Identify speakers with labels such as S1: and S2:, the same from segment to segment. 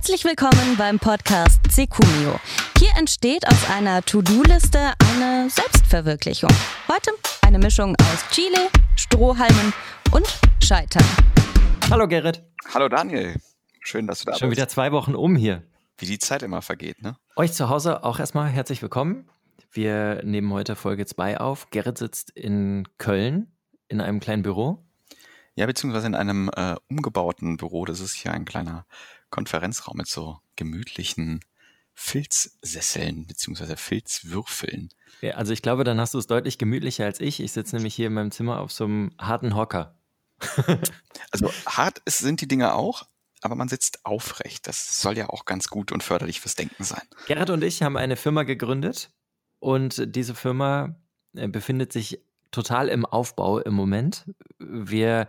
S1: Herzlich willkommen beim Podcast Secumio. Hier entsteht aus einer To-Do-Liste eine Selbstverwirklichung. Heute eine Mischung aus Chile, Strohhalmen und Scheitern.
S2: Hallo Gerrit.
S3: Hallo Daniel. Schön, dass du da
S2: Schon
S3: bist.
S2: wieder zwei Wochen um hier.
S3: Wie die Zeit immer vergeht, ne?
S2: Euch zu Hause auch erstmal herzlich willkommen. Wir nehmen heute Folge 2 auf. Gerrit sitzt in Köln in einem kleinen Büro.
S3: Ja, beziehungsweise in einem äh, umgebauten Büro. Das ist hier ein kleiner Konferenzraum mit so gemütlichen Filzsesseln beziehungsweise Filzwürfeln.
S2: Ja, also ich glaube, dann hast du es deutlich gemütlicher als ich. Ich sitze nämlich hier in meinem Zimmer auf so einem harten Hocker.
S3: Also hart ist, sind die Dinge auch, aber man sitzt aufrecht. Das soll ja auch ganz gut und förderlich fürs Denken sein.
S2: Gerrit und ich haben eine Firma gegründet und diese Firma äh, befindet sich total im Aufbau im Moment. Wir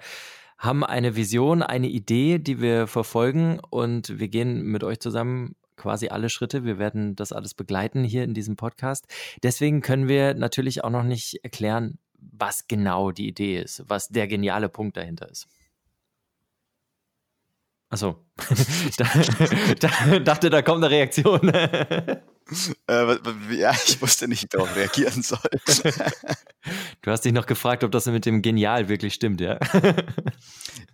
S2: haben eine Vision, eine Idee, die wir verfolgen und wir gehen mit euch zusammen quasi alle Schritte. Wir werden das alles begleiten hier in diesem Podcast. Deswegen können wir natürlich auch noch nicht erklären, was genau die Idee ist, was der geniale Punkt dahinter ist. Achso, da, da, dachte, da kommt eine Reaktion.
S3: Äh, ja, ich wusste nicht, wie ich darauf reagieren soll.
S2: du hast dich noch gefragt, ob das mit dem Genial wirklich stimmt, ja?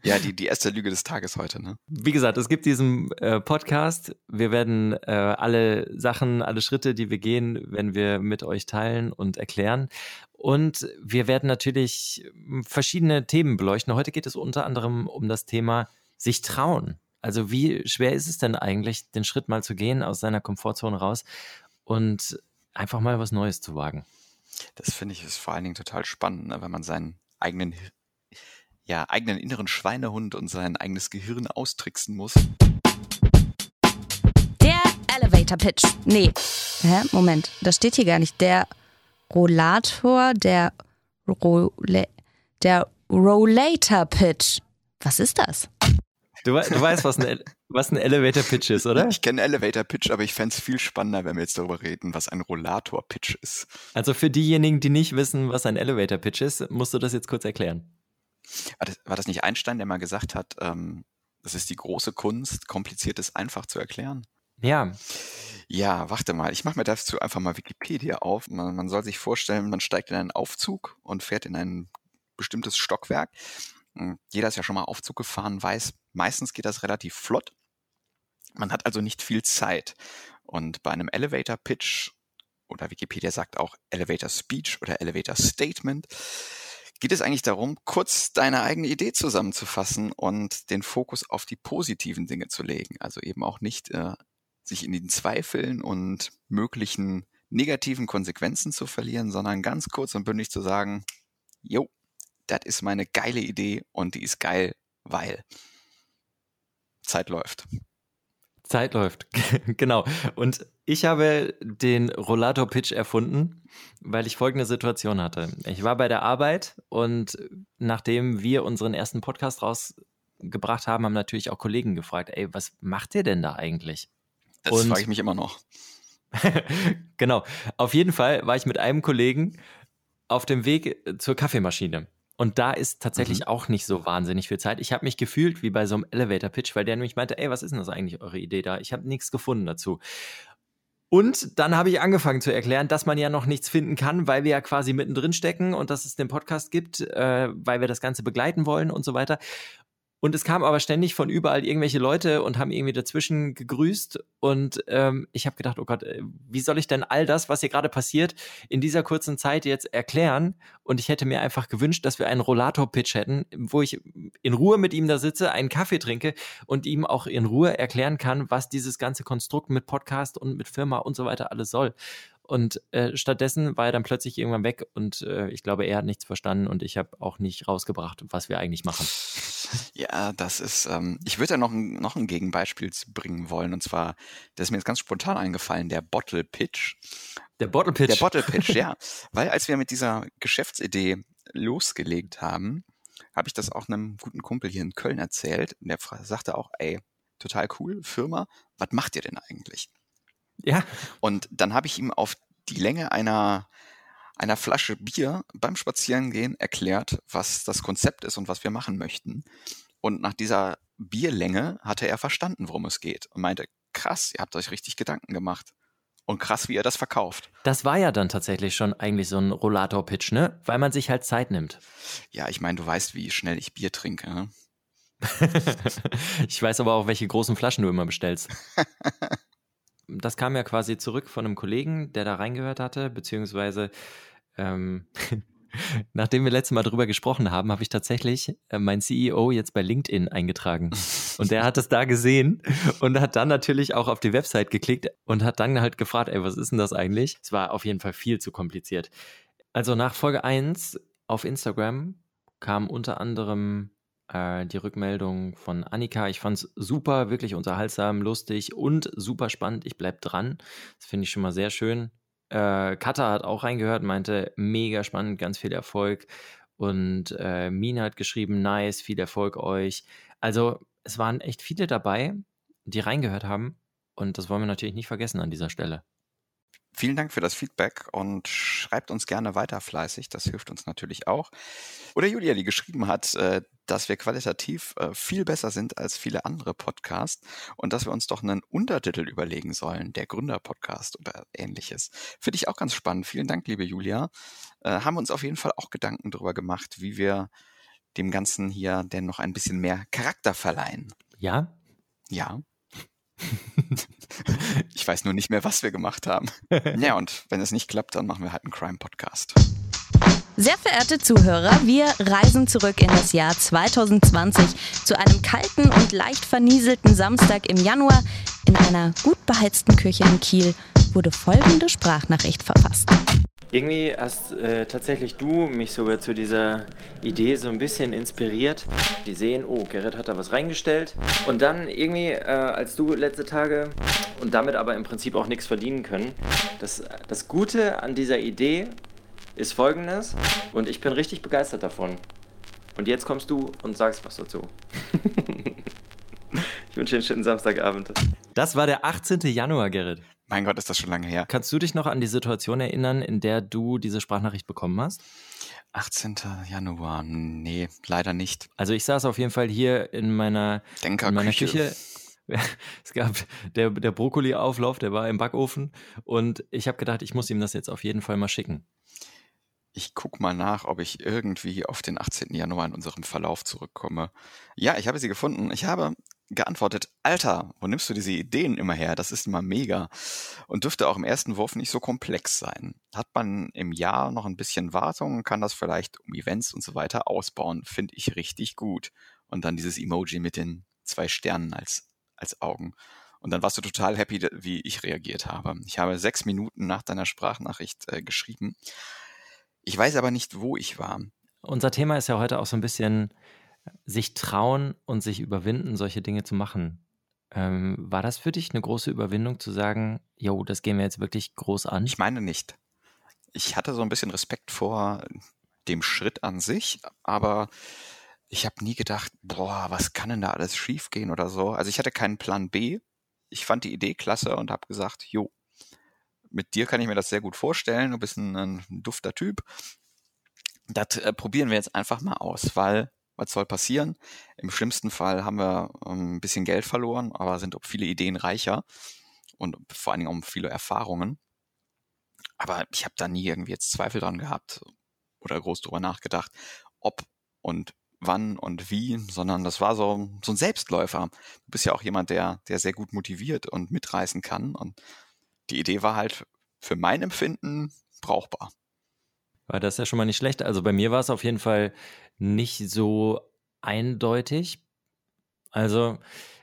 S3: ja, die, die erste Lüge des Tages heute, ne?
S2: Wie gesagt, es gibt diesen äh, Podcast. Wir werden äh, alle Sachen, alle Schritte, die wir gehen, wenn wir mit euch teilen und erklären. Und wir werden natürlich verschiedene Themen beleuchten. Heute geht es unter anderem um das Thema sich trauen. Also wie schwer ist es denn eigentlich, den Schritt mal zu gehen, aus seiner Komfortzone raus und einfach mal was Neues zu wagen?
S3: Das finde ich ist vor allen Dingen total spannend, ne? wenn man seinen eigenen, ja, eigenen inneren Schweinehund und sein eigenes Gehirn austricksen muss.
S1: Der Elevator Pitch. Nee. Hä? Moment, das steht hier gar nicht. Der Rollator, der Rolle, der Rollator Pitch. Was ist das?
S2: Du, du weißt, was ein, was ein Elevator Pitch ist, oder?
S3: Ich kenne Elevator Pitch, aber ich fände es viel spannender, wenn wir jetzt darüber reden, was ein Rollator Pitch ist.
S2: Also für diejenigen, die nicht wissen, was ein Elevator Pitch ist, musst du das jetzt kurz erklären.
S3: War das, war das nicht Einstein, der mal gesagt hat, ähm, das ist die große Kunst, kompliziertes einfach zu erklären?
S2: Ja.
S3: Ja, warte mal, ich mache mir dazu einfach mal Wikipedia auf. Man, man soll sich vorstellen, man steigt in einen Aufzug und fährt in ein bestimmtes Stockwerk. Jeder ist ja schon mal Aufzug gefahren, weiß, meistens geht das relativ flott. Man hat also nicht viel Zeit. Und bei einem Elevator Pitch oder Wikipedia sagt auch Elevator Speech oder Elevator Statement, geht es eigentlich darum, kurz deine eigene Idee zusammenzufassen und den Fokus auf die positiven Dinge zu legen. Also eben auch nicht äh, sich in den Zweifeln und möglichen negativen Konsequenzen zu verlieren, sondern ganz kurz und bündig zu sagen, jo, das ist meine geile Idee und die ist geil, weil Zeit läuft.
S2: Zeit läuft, genau. Und ich habe den Rollator-Pitch erfunden, weil ich folgende Situation hatte. Ich war bei der Arbeit und nachdem wir unseren ersten Podcast rausgebracht haben, haben natürlich auch Kollegen gefragt, ey, was macht ihr denn da eigentlich?
S3: Das frage ich mich immer noch.
S2: genau. Auf jeden Fall war ich mit einem Kollegen auf dem Weg zur Kaffeemaschine. Und da ist tatsächlich mhm. auch nicht so wahnsinnig viel Zeit. Ich habe mich gefühlt wie bei so einem Elevator-Pitch, weil der nämlich meinte, ey, was ist denn das eigentlich, eure Idee da? Ich habe nichts gefunden dazu. Und dann habe ich angefangen zu erklären, dass man ja noch nichts finden kann, weil wir ja quasi mittendrin stecken und dass es den Podcast gibt, äh, weil wir das Ganze begleiten wollen und so weiter. Und es kam aber ständig von überall irgendwelche Leute und haben irgendwie dazwischen gegrüßt. Und ähm, ich habe gedacht, oh Gott, äh, wie soll ich denn all das, was hier gerade passiert, in dieser kurzen Zeit jetzt erklären? Und ich hätte mir einfach gewünscht, dass wir einen Rollator-Pitch hätten, wo ich in Ruhe mit ihm da sitze, einen Kaffee trinke und ihm auch in Ruhe erklären kann, was dieses ganze Konstrukt mit Podcast und mit Firma und so weiter alles soll. Und äh, stattdessen war er dann plötzlich irgendwann weg und äh, ich glaube, er hat nichts verstanden und ich habe auch nicht rausgebracht, was wir eigentlich machen.
S3: Ja, das ist, ähm, ich würde ja noch ein, noch ein Gegenbeispiel bringen wollen und zwar, das ist mir jetzt ganz spontan eingefallen, der Bottle Pitch.
S2: Der Bottle Pitch?
S3: Der Bottle Pitch, ja. Weil als wir mit dieser Geschäftsidee losgelegt haben, habe ich das auch einem guten Kumpel hier in Köln erzählt und der sagte auch, ey, total cool, Firma, was macht ihr denn eigentlich?
S2: Ja.
S3: Und dann habe ich ihm auf die Länge einer, einer Flasche Bier beim Spazierengehen erklärt, was das Konzept ist und was wir machen möchten. Und nach dieser Bierlänge hatte er verstanden, worum es geht und meinte, krass, ihr habt euch richtig Gedanken gemacht. Und krass, wie er das verkauft.
S2: Das war ja dann tatsächlich schon eigentlich so ein Rollator-Pitch, ne? Weil man sich halt Zeit nimmt.
S3: Ja, ich meine, du weißt, wie schnell ich Bier trinke. Ne?
S2: ich weiß aber auch, welche großen Flaschen du immer bestellst. das kam ja quasi zurück von einem Kollegen, der da reingehört hatte, beziehungsweise ähm, Nachdem wir letztes Mal drüber gesprochen haben, habe ich tatsächlich äh, mein CEO jetzt bei LinkedIn eingetragen. Und der hat es da gesehen und hat dann natürlich auch auf die Website geklickt und hat dann halt gefragt, ey, was ist denn das eigentlich? Es war auf jeden Fall viel zu kompliziert. Also nach Folge 1 auf Instagram kam unter anderem äh, die Rückmeldung von Annika. Ich fand es super, wirklich unterhaltsam, lustig und super spannend. Ich bleibe dran. Das finde ich schon mal sehr schön. Äh, Kata hat auch reingehört, meinte, mega spannend, ganz viel Erfolg. Und äh, Mina hat geschrieben, nice, viel Erfolg euch. Also es waren echt viele dabei, die reingehört haben. Und das wollen wir natürlich nicht vergessen an dieser Stelle.
S3: Vielen Dank für das Feedback und schreibt uns gerne weiter fleißig. Das hilft uns natürlich auch. Oder Julia, die geschrieben hat, äh, dass wir qualitativ äh, viel besser sind als viele andere Podcasts und dass wir uns doch einen Untertitel überlegen sollen, der Gründer-Podcast oder ähnliches. Finde ich auch ganz spannend. Vielen Dank, liebe Julia. Äh, haben uns auf jeden Fall auch Gedanken darüber gemacht, wie wir dem Ganzen hier denn noch ein bisschen mehr Charakter verleihen.
S2: Ja?
S3: Ja. ich weiß nur nicht mehr, was wir gemacht haben. Ja, und wenn es nicht klappt, dann machen wir halt einen Crime-Podcast.
S1: Sehr verehrte Zuhörer, wir reisen zurück in das Jahr 2020 zu einem kalten und leicht vernieselten Samstag im Januar. In einer gut beheizten Küche in Kiel wurde folgende Sprachnachricht verfasst.
S2: Irgendwie hast äh, tatsächlich du mich sogar zu dieser Idee so ein bisschen inspiriert. Die sehen, oh, Gerrit hat da was reingestellt. Und dann irgendwie, äh, als du letzte Tage und damit aber im Prinzip auch nichts verdienen können, das, das Gute an dieser Idee ist folgendes und ich bin richtig begeistert davon. Und jetzt kommst du und sagst was dazu. ich wünsche dir einen schönen Samstagabend. Das war der 18. Januar, Gerrit.
S3: Mein Gott, ist das schon lange her.
S2: Kannst du dich noch an die Situation erinnern, in der du diese Sprachnachricht bekommen hast?
S3: 18. Januar, nee, leider nicht.
S2: Also ich saß auf jeden Fall hier in meiner, in meiner Küche. Es gab der, der Brokkoli-Auflauf, der war im Backofen und ich habe gedacht, ich muss ihm das jetzt auf jeden Fall mal schicken.
S3: Ich guck mal nach, ob ich irgendwie auf den 18. Januar in unserem Verlauf zurückkomme. Ja, ich habe sie gefunden. Ich habe geantwortet, Alter, wo nimmst du diese Ideen immer her? Das ist immer mega. Und dürfte auch im ersten Wurf nicht so komplex sein. Hat man im Jahr noch ein bisschen Wartung, kann das vielleicht um Events und so weiter ausbauen. Finde ich richtig gut. Und dann dieses Emoji mit den zwei Sternen als, als Augen. Und dann warst du total happy, wie ich reagiert habe. Ich habe sechs Minuten nach deiner Sprachnachricht äh, geschrieben. Ich weiß aber nicht, wo ich war.
S2: Unser Thema ist ja heute auch so ein bisschen sich trauen und sich überwinden, solche Dinge zu machen. Ähm, war das für dich eine große Überwindung zu sagen, jo, das gehen wir jetzt wirklich groß an?
S3: Ich meine nicht. Ich hatte so ein bisschen Respekt vor dem Schritt an sich, aber ich habe nie gedacht, boah, was kann denn da alles schiefgehen oder so. Also ich hatte keinen Plan B. Ich fand die Idee klasse und habe gesagt, jo, mit dir kann ich mir das sehr gut vorstellen. Du bist ein, ein dufter Typ. Das äh, probieren wir jetzt einfach mal aus, weil was soll passieren? Im schlimmsten Fall haben wir ähm, ein bisschen Geld verloren, aber sind viele Ideen reicher und vor allen Dingen auch viele Erfahrungen. Aber ich habe da nie irgendwie jetzt Zweifel dran gehabt oder groß drüber nachgedacht, ob und wann und wie, sondern das war so, so ein Selbstläufer. Du bist ja auch jemand, der, der sehr gut motiviert und mitreißen kann. Und die Idee war halt für mein Empfinden brauchbar.
S2: War das ja schon mal nicht schlecht. Also bei mir war es auf jeden Fall nicht so eindeutig. Also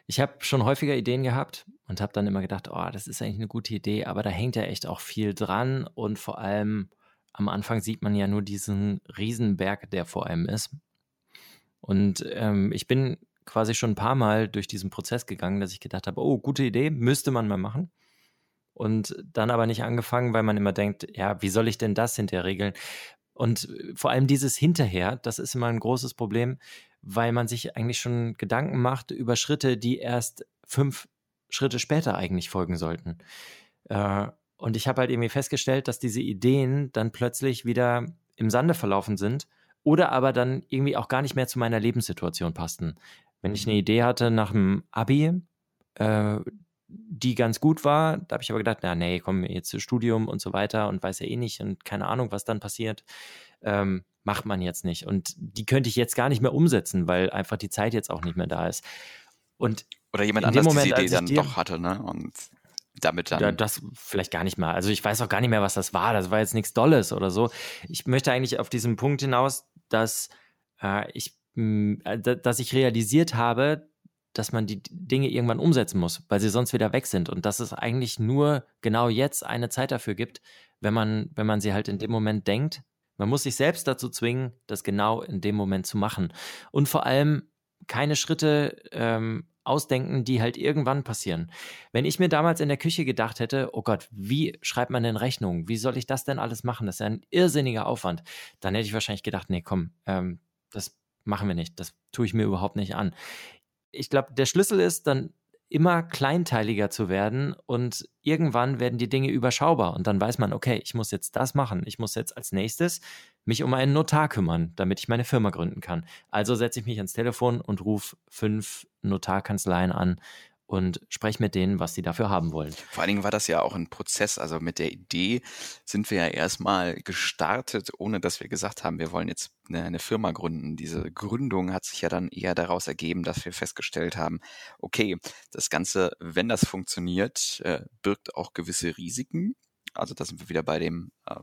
S2: ich habe schon häufiger Ideen gehabt und habe dann immer gedacht, oh, das ist eigentlich eine gute Idee, aber da hängt ja echt auch viel dran und vor allem am Anfang sieht man ja nur diesen Riesenberg, der vor einem ist. Und ähm, ich bin quasi schon ein paar Mal durch diesen Prozess gegangen, dass ich gedacht habe, oh, gute Idee, müsste man mal machen und dann aber nicht angefangen, weil man immer denkt, ja, wie soll ich denn das hinterher regeln? Und äh, vor allem dieses Hinterher, das ist immer ein großes Problem, weil man sich eigentlich schon Gedanken macht über Schritte, die erst fünf Schritte später eigentlich folgen sollten. Äh, und ich habe halt irgendwie festgestellt, dass diese Ideen dann plötzlich wieder im Sande verlaufen sind oder aber dann irgendwie auch gar nicht mehr zu meiner Lebenssituation passten Wenn ich eine Idee hatte nach dem Abi, äh, die ganz gut war, da habe ich aber gedacht, na nee, komm, jetzt Studium und so weiter und weiß ja eh nicht und keine Ahnung, was dann passiert, ähm, macht man jetzt nicht. Und die könnte ich jetzt gar nicht mehr umsetzen, weil einfach die Zeit jetzt auch nicht mehr da ist. Und
S3: Oder jemand anders Moment, diese Idee dann dir, doch hatte, ne? Und damit dann.
S2: Ja, das vielleicht gar nicht mal. Also ich weiß auch gar nicht mehr, was das war. Das war jetzt nichts Dolles oder so. Ich möchte eigentlich auf diesen Punkt hinaus, dass äh, ich, mh, äh, dass ich realisiert habe, dass man die Dinge irgendwann umsetzen muss, weil sie sonst wieder weg sind. Und dass es eigentlich nur genau jetzt eine Zeit dafür gibt, wenn man, wenn man sie halt in dem Moment denkt. Man muss sich selbst dazu zwingen, das genau in dem Moment zu machen. Und vor allem keine Schritte ähm, ausdenken, die halt irgendwann passieren. Wenn ich mir damals in der Küche gedacht hätte, oh Gott, wie schreibt man denn Rechnungen? Wie soll ich das denn alles machen? Das ist ja ein irrsinniger Aufwand. Dann hätte ich wahrscheinlich gedacht, nee, komm, ähm, das machen wir nicht. Das tue ich mir überhaupt nicht an. Ich glaube, der Schlüssel ist dann immer kleinteiliger zu werden und irgendwann werden die Dinge überschaubar und dann weiß man, okay, ich muss jetzt das machen. Ich muss jetzt als nächstes mich um einen Notar kümmern, damit ich meine Firma gründen kann. Also setze ich mich ans Telefon und rufe fünf Notarkanzleien an und spreche mit denen, was sie dafür haben wollen.
S3: Vor allen Dingen war das ja auch ein Prozess. Also mit der Idee sind wir ja erstmal gestartet, ohne dass wir gesagt haben, wir wollen jetzt eine, eine, Firma gründen. Diese Gründung hat sich ja dann eher daraus ergeben, dass wir festgestellt haben, okay, das Ganze, wenn das funktioniert, äh, birgt auch gewisse Risiken. Also da sind wir wieder bei dem äh,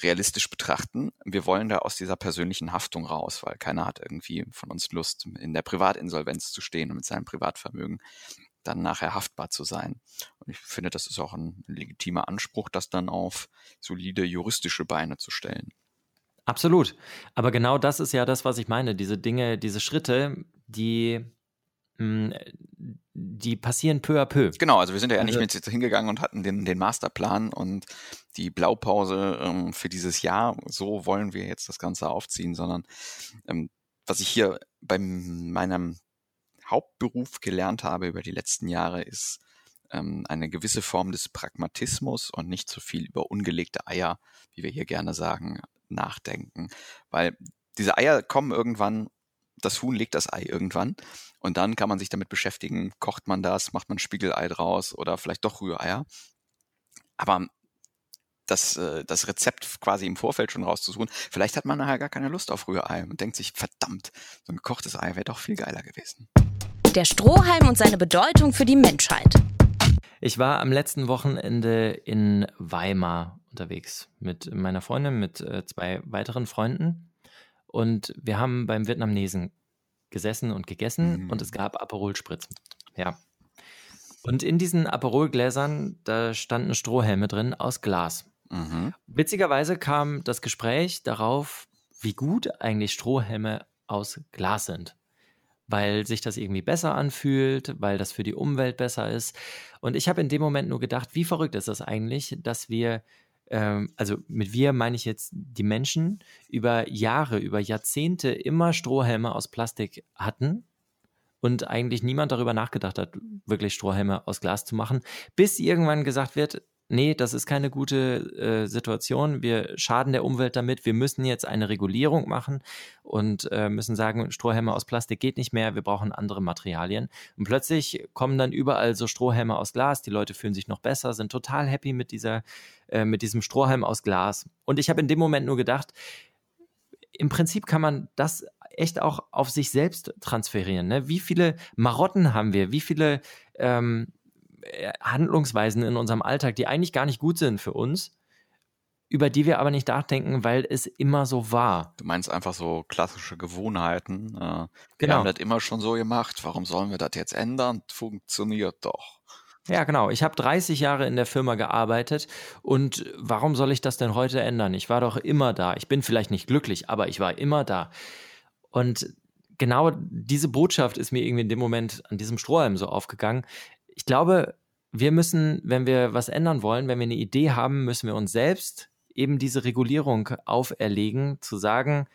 S3: realistisch betrachten. Wir wollen da aus dieser persönlichen Haftung raus, weil keiner hat irgendwie von uns Lust, in der Privatinsolvenz zu stehen und mit seinem Privatvermögen dann nachher haftbar zu sein. Und ich finde, das ist auch ein legitimer Anspruch, das dann auf solide juristische Beine zu stellen.
S2: Absolut. Aber genau das ist ja das, was ich meine. Diese Dinge, diese Schritte, die die passieren peu à peu.
S3: Genau, also wir sind ja also, nicht mit hingegangen und hatten den, den Masterplan und die Blaupause ähm, für dieses Jahr, so wollen wir jetzt das Ganze aufziehen, sondern ähm, was ich hier bei meinem Hauptberuf gelernt habe über die letzten Jahre, ist ähm, eine gewisse Form des Pragmatismus und nicht zu viel über ungelegte Eier, wie wir hier gerne sagen, nachdenken. Weil diese Eier kommen irgendwann das Huhn legt das Ei irgendwann und dann kann man sich damit beschäftigen, kocht man das, macht man Spiegelei draus oder vielleicht doch Rühreier. Aber das, äh, das Rezept quasi im Vorfeld schon rauszusuchen, vielleicht hat man nachher gar keine Lust auf Rührei und denkt sich, verdammt, so ein gekochtes Ei wäre doch viel geiler gewesen.
S1: Der Strohhalm und seine Bedeutung für die Menschheit.
S2: Ich war am letzten Wochenende in Weimar unterwegs mit meiner Freundin, mit äh, zwei weiteren Freunden. Und wir haben beim Vietnamesen gesessen und gegessen mhm. und es gab Aperol-Spritz. Ja. Und in diesen Aperol-Gläsern, da standen Strohhelme drin aus Glas. Mhm. Witzigerweise kam das Gespräch darauf, wie gut eigentlich Strohhelme aus Glas sind. Weil sich das irgendwie besser anfühlt, weil das für die Umwelt besser ist. Und ich habe in dem Moment nur gedacht, wie verrückt ist das eigentlich, dass wir ähm, also mit wir meine ich jetzt die Menschen, über Jahre, über Jahrzehnte immer Strohhelme aus Plastik hatten und eigentlich niemand darüber nachgedacht hat, wirklich Strohhelme aus Glas zu machen, bis irgendwann gesagt wird, nee, das ist keine gute äh, Situation, wir schaden der Umwelt damit, wir müssen jetzt eine Regulierung machen und äh, müssen sagen, Strohhelme aus Plastik geht nicht mehr, wir brauchen andere Materialien. Und plötzlich kommen dann überall so Strohhelme aus Glas, die Leute fühlen sich noch besser, sind total happy mit dieser, äh, mit diesem Strohhalm aus Glas. Und ich habe in dem Moment nur gedacht, im Prinzip kann man das echt auch auf sich selbst transferieren. Ne? Wie viele Marotten haben wir? Wie viele ähm, äh, Handlungsweisen in unserem Alltag, die eigentlich gar nicht gut sind für uns, über die wir aber nicht nachdenken, weil es immer so war.
S3: Du meinst einfach so klassische Gewohnheiten. Äh, genau. Wir haben das immer schon so gemacht. Warum sollen wir das jetzt ändern? Funktioniert doch.
S2: Ja, genau. Ich habe 30 Jahre in der Firma gearbeitet und warum soll ich das denn heute ändern? Ich war doch immer da. Ich bin vielleicht nicht glücklich, aber ich war immer da. Und genau diese Botschaft ist mir irgendwie in dem Moment an diesem Strohhalm so aufgegangen ich glaube, wir müssen, wenn wir was ändern wollen, wenn wir eine Idee haben, müssen wir uns selbst eben diese Regulierung auferlegen, zu sagen,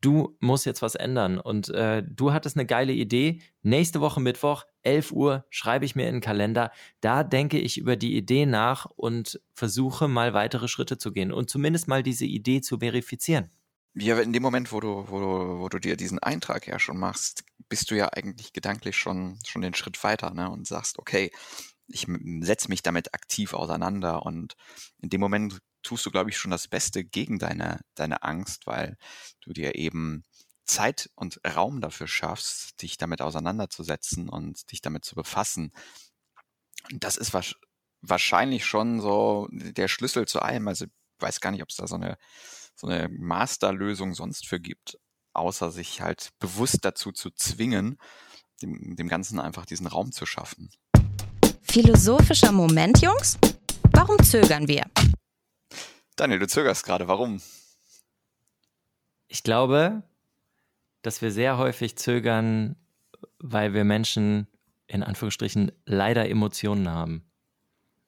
S2: du musst jetzt was ändern. Und äh, du hattest eine geile Idee. Nächste Woche Mittwoch, 11 Uhr, schreibe ich mir in den Kalender. Da denke ich über die Idee nach und versuche mal weitere Schritte zu gehen und zumindest mal diese Idee zu verifizieren.
S3: Ja, in dem Moment, wo du, wo du, wo du dir diesen Eintrag ja schon machst, bist du ja eigentlich gedanklich schon, schon den Schritt weiter ne? und sagst, okay, ich setze mich damit aktiv auseinander und in dem Moment tust du, glaube ich, schon das Beste gegen deine, deine Angst, weil du dir eben Zeit und Raum dafür schaffst, dich damit auseinanderzusetzen und dich damit zu befassen. Und das ist wahrscheinlich schon so der Schlüssel zu allem. Also ich weiß gar nicht, ob es da so eine, so eine Masterlösung sonst für gibt, außer sich halt bewusst dazu zu zwingen, dem, dem Ganzen einfach diesen Raum zu schaffen.
S1: Philosophischer Moment, Jungs? Warum zögern wir?
S3: Daniel, du zögerst gerade. Warum?
S2: Ich glaube, dass wir sehr häufig zögern, weil wir Menschen in Anführungsstrichen leider Emotionen haben.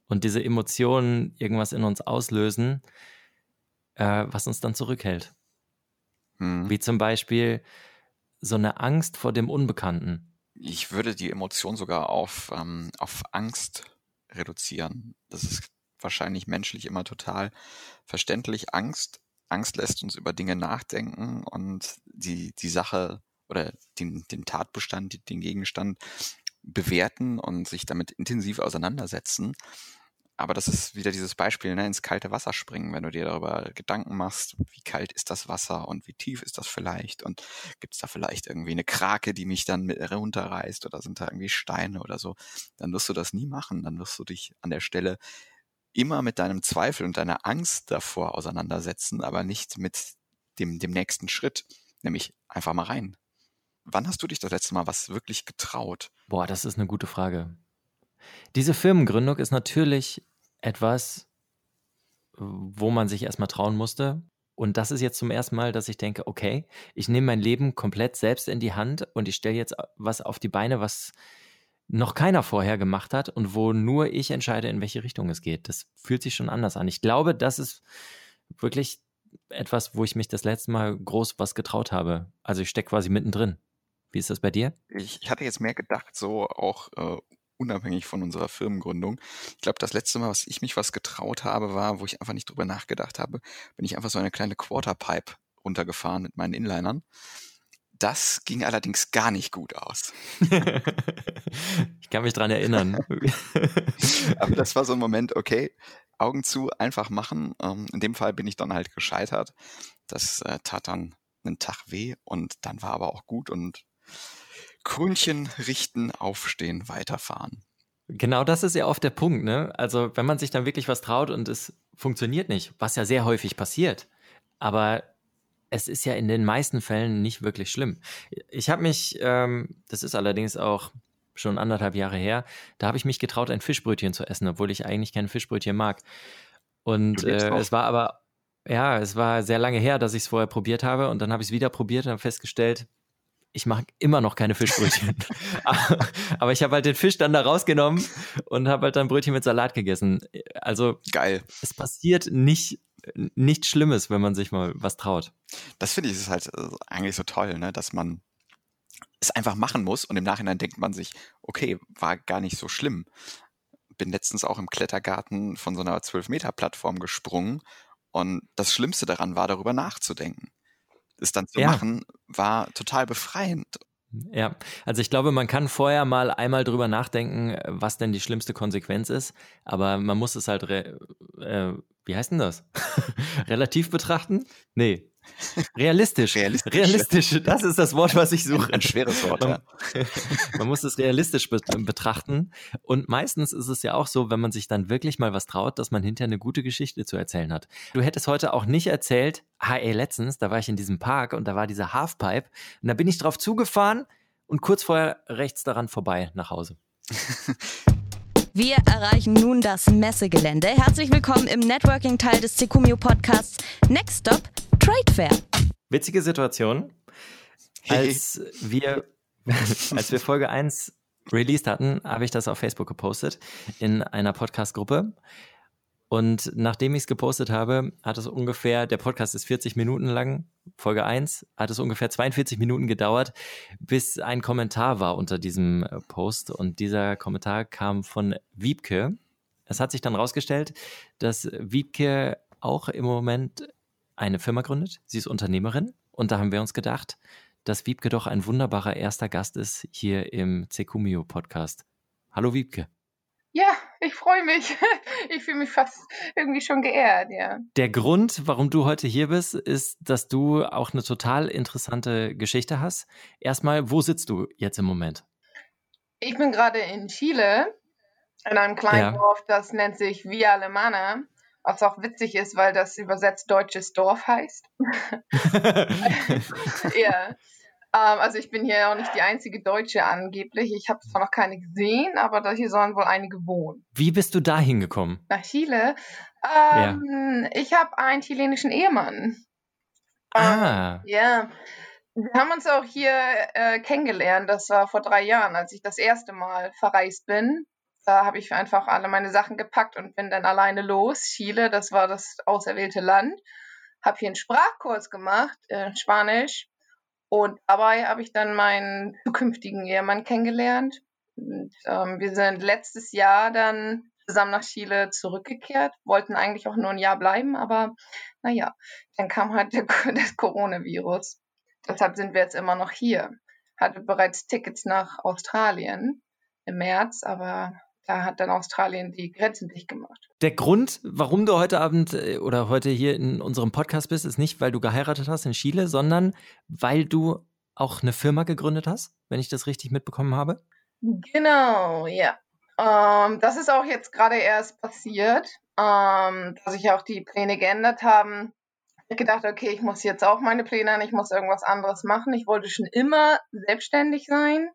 S2: Und diese Emotionen irgendwas in uns auslösen, äh, was uns dann zurückhält. Hm. Wie zum Beispiel so eine Angst vor dem Unbekannten
S3: ich würde die Emotion sogar auf, ähm, auf Angst reduzieren. Das ist wahrscheinlich menschlich immer total verständlich. Angst, Angst lässt uns über Dinge nachdenken und die, die Sache oder den, den Tatbestand, den Gegenstand bewerten und sich damit intensiv auseinandersetzen. Aber das ist wieder dieses Beispiel, ne, ins kalte Wasser springen, wenn du dir darüber Gedanken machst, wie kalt ist das Wasser und wie tief ist das vielleicht und gibt es da vielleicht irgendwie eine Krake, die mich dann mit runterreißt oder sind da irgendwie Steine oder so, dann wirst du das nie machen. Dann wirst du dich an der Stelle immer mit deinem Zweifel und deiner Angst davor auseinandersetzen, aber nicht mit dem, dem nächsten Schritt, nämlich einfach mal rein. Wann hast du dich das letzte Mal was wirklich getraut?
S2: Boah, das ist eine gute Frage. Diese Firmengründung ist natürlich etwas, wo man sich erstmal trauen musste. Und das ist jetzt zum ersten Mal, dass ich denke, okay, ich nehme mein Leben komplett selbst in die Hand und ich stelle jetzt was auf die Beine, was noch keiner vorher gemacht hat und wo nur ich entscheide, in welche Richtung es geht. Das fühlt sich schon anders an. Ich glaube, das ist wirklich etwas, wo ich mich das letzte Mal groß was getraut habe. Also ich stecke quasi mittendrin. Wie ist das bei dir?
S3: Ich hatte jetzt mehr gedacht, so auch äh, unabhängig von unserer Firmengründung. Ich glaube, das letzte Mal, was ich mich was getraut habe, war, wo ich einfach nicht drüber nachgedacht habe, bin ich einfach so eine kleine Quarterpipe runtergefahren mit meinen Inlinern. Das ging allerdings gar nicht gut aus.
S2: ich kann mich dran erinnern.
S3: Aber das war so ein Moment, okay, Augen zu, einfach machen. Ähm, in dem Fall bin ich dann halt gescheitert. Das äh, tat dann einen Tag weh und dann war aber auch gut und Krönchen richten, aufstehen, weiterfahren.
S2: Genau das ist ja oft der Punkt, ne? Also, wenn man sich dann wirklich was traut und es funktioniert nicht, was ja sehr häufig passiert, aber es ist ja in den meisten Fällen nicht wirklich schlimm. Ich habe mich, ähm, das ist allerdings auch schon anderthalb Jahre her, da habe ich mich getraut, ein Fischbrötchen zu essen, obwohl ich eigentlich kein Fischbrötchen mag. Und äh, es war aber, ja, es war sehr lange her, dass ich es vorher probiert habe und dann habe ich es wieder probiert und habe festgestellt, ich mache immer noch keine Fischbrötchen. Aber ich habe halt den Fisch dann da rausgenommen und habe halt dann Brötchen mit Salat gegessen. Also
S3: geil.
S2: Es passiert nicht nichts Schlimmes, wenn man sich mal was traut.
S3: Das finde ich ist halt äh, eigentlich so toll, ne, dass man es einfach machen muss und im Nachhinein denkt man sich, okay, war gar nicht so schlimm. Bin letztens auch im Klettergarten von so einer 12-Meter-Plattform gesprungen und das Schlimmste daran war, darüber nachzudenken es dann zu ja. machen, war total befreiend.
S2: Ja, also ich glaube, man kann vorher mal einmal drüber nachdenken, was denn die schlimmste Konsequenz ist, aber man muss es halt, äh, wie heißt denn das? Relativ betrachten? Nee, Realistisch. Realistisch. Realistisch. Das ist das Wort, was ich suche.
S3: Ein schweres Wort,
S2: man, ja. man muss es realistisch be betrachten. Und meistens ist es ja auch so, wenn man sich dann wirklich mal was traut, dass man hinterher eine gute Geschichte zu erzählen hat. Du hättest heute auch nicht erzählt, ah ey, letztens, da war ich in diesem Park und da war dieser Halfpipe und da bin ich drauf zugefahren und kurz vorher rechts daran vorbei nach Hause.
S1: Wir erreichen nun das Messegelände. Herzlich willkommen im Networking-Teil des Secumio Podcasts Next Stop Trade Fair.
S2: Witzige Situation. Als wir, als wir Folge 1 released hatten, habe ich das auf Facebook gepostet in einer Podcast-Gruppe. Und nachdem ich es gepostet habe, hat es ungefähr, der Podcast ist 40 Minuten lang, Folge 1, hat es ungefähr 42 Minuten gedauert, bis ein Kommentar war unter diesem äh, Post. Und dieser Kommentar kam von Wiebke. Es hat sich dann rausgestellt, dass Wiebke auch im Moment eine Firma gründet. Sie ist Unternehmerin. Und da haben wir uns gedacht, dass Wiebke doch ein wunderbarer erster Gast ist hier im Cecumio Podcast. Hallo Wiebke.
S4: Ja, ich freue mich. Ich fühle mich fast irgendwie schon geehrt, ja.
S2: Der Grund, warum du heute hier bist, ist, dass du auch eine total interessante Geschichte hast. Erstmal, wo sitzt du jetzt im Moment?
S4: Ich bin gerade in Chile, in einem kleinen ja. Dorf, das nennt sich Via Alemana, was auch witzig ist, weil das übersetzt deutsches Dorf heißt. ja. Ähm, also ich bin hier auch nicht die einzige Deutsche angeblich. Ich habe zwar noch keine gesehen, aber hier sollen wohl einige wohnen.
S2: Wie bist du da hingekommen?
S4: Nach Chile? Ähm, ja. Ich habe einen chilenischen Ehemann.
S2: Ah.
S4: Ähm, ja. Wir haben uns auch hier äh, kennengelernt. Das war vor drei Jahren, als ich das erste Mal verreist bin. Da habe ich einfach alle meine Sachen gepackt und bin dann alleine los. Chile, das war das auserwählte Land. Habe hier einen Sprachkurs gemacht, äh, Spanisch. Und dabei habe ich dann meinen zukünftigen Ehemann kennengelernt. Und, ähm, wir sind letztes Jahr dann zusammen nach Chile zurückgekehrt, wollten eigentlich auch nur ein Jahr bleiben, aber naja, dann kam halt der, das Coronavirus. Deshalb sind wir jetzt immer noch hier. Hatte bereits Tickets nach Australien im März, aber da hat dann Australien die Grenzen dicht gemacht.
S2: Der Grund, warum du heute Abend äh, oder heute hier in unserem Podcast bist, ist nicht, weil du geheiratet hast in Chile, sondern weil du auch eine Firma gegründet hast, wenn ich das richtig mitbekommen habe.
S4: Genau, ja. Ähm, das ist auch jetzt gerade erst passiert, ähm, dass sich auch die Pläne geändert haben. Ich habe gedacht, okay, ich muss jetzt auch meine Pläne an, ich muss irgendwas anderes machen. Ich wollte schon immer selbstständig sein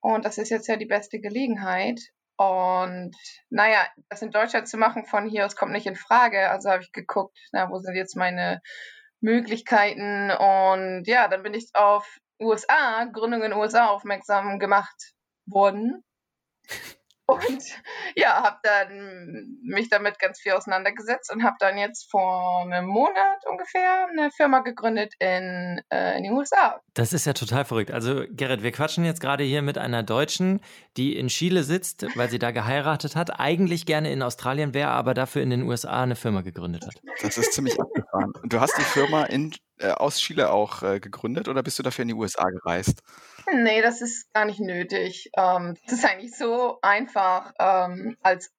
S4: und das ist jetzt ja die beste Gelegenheit. Und naja, das in Deutschland zu machen von hier aus kommt nicht in Frage. Also habe ich geguckt, na, wo sind jetzt meine Möglichkeiten? Und ja, dann bin ich auf USA, Gründung in USA aufmerksam gemacht worden. Und ja, habe dann mich damit ganz viel auseinandergesetzt und habe dann jetzt vor einem Monat ungefähr eine Firma gegründet in, äh, in den USA.
S2: Das ist ja total verrückt. Also Gerrit, wir quatschen jetzt gerade hier mit einer Deutschen, die in Chile sitzt, weil sie da geheiratet hat, eigentlich gerne in Australien wäre, aber dafür in den USA eine Firma gegründet hat.
S3: Das ist ziemlich abgefahren. Und du hast die Firma in, äh, aus Chile auch äh, gegründet oder bist du dafür in die USA gereist?
S4: Nee, das ist gar nicht nötig. Ähm, das ist eigentlich so einfach, ähm, als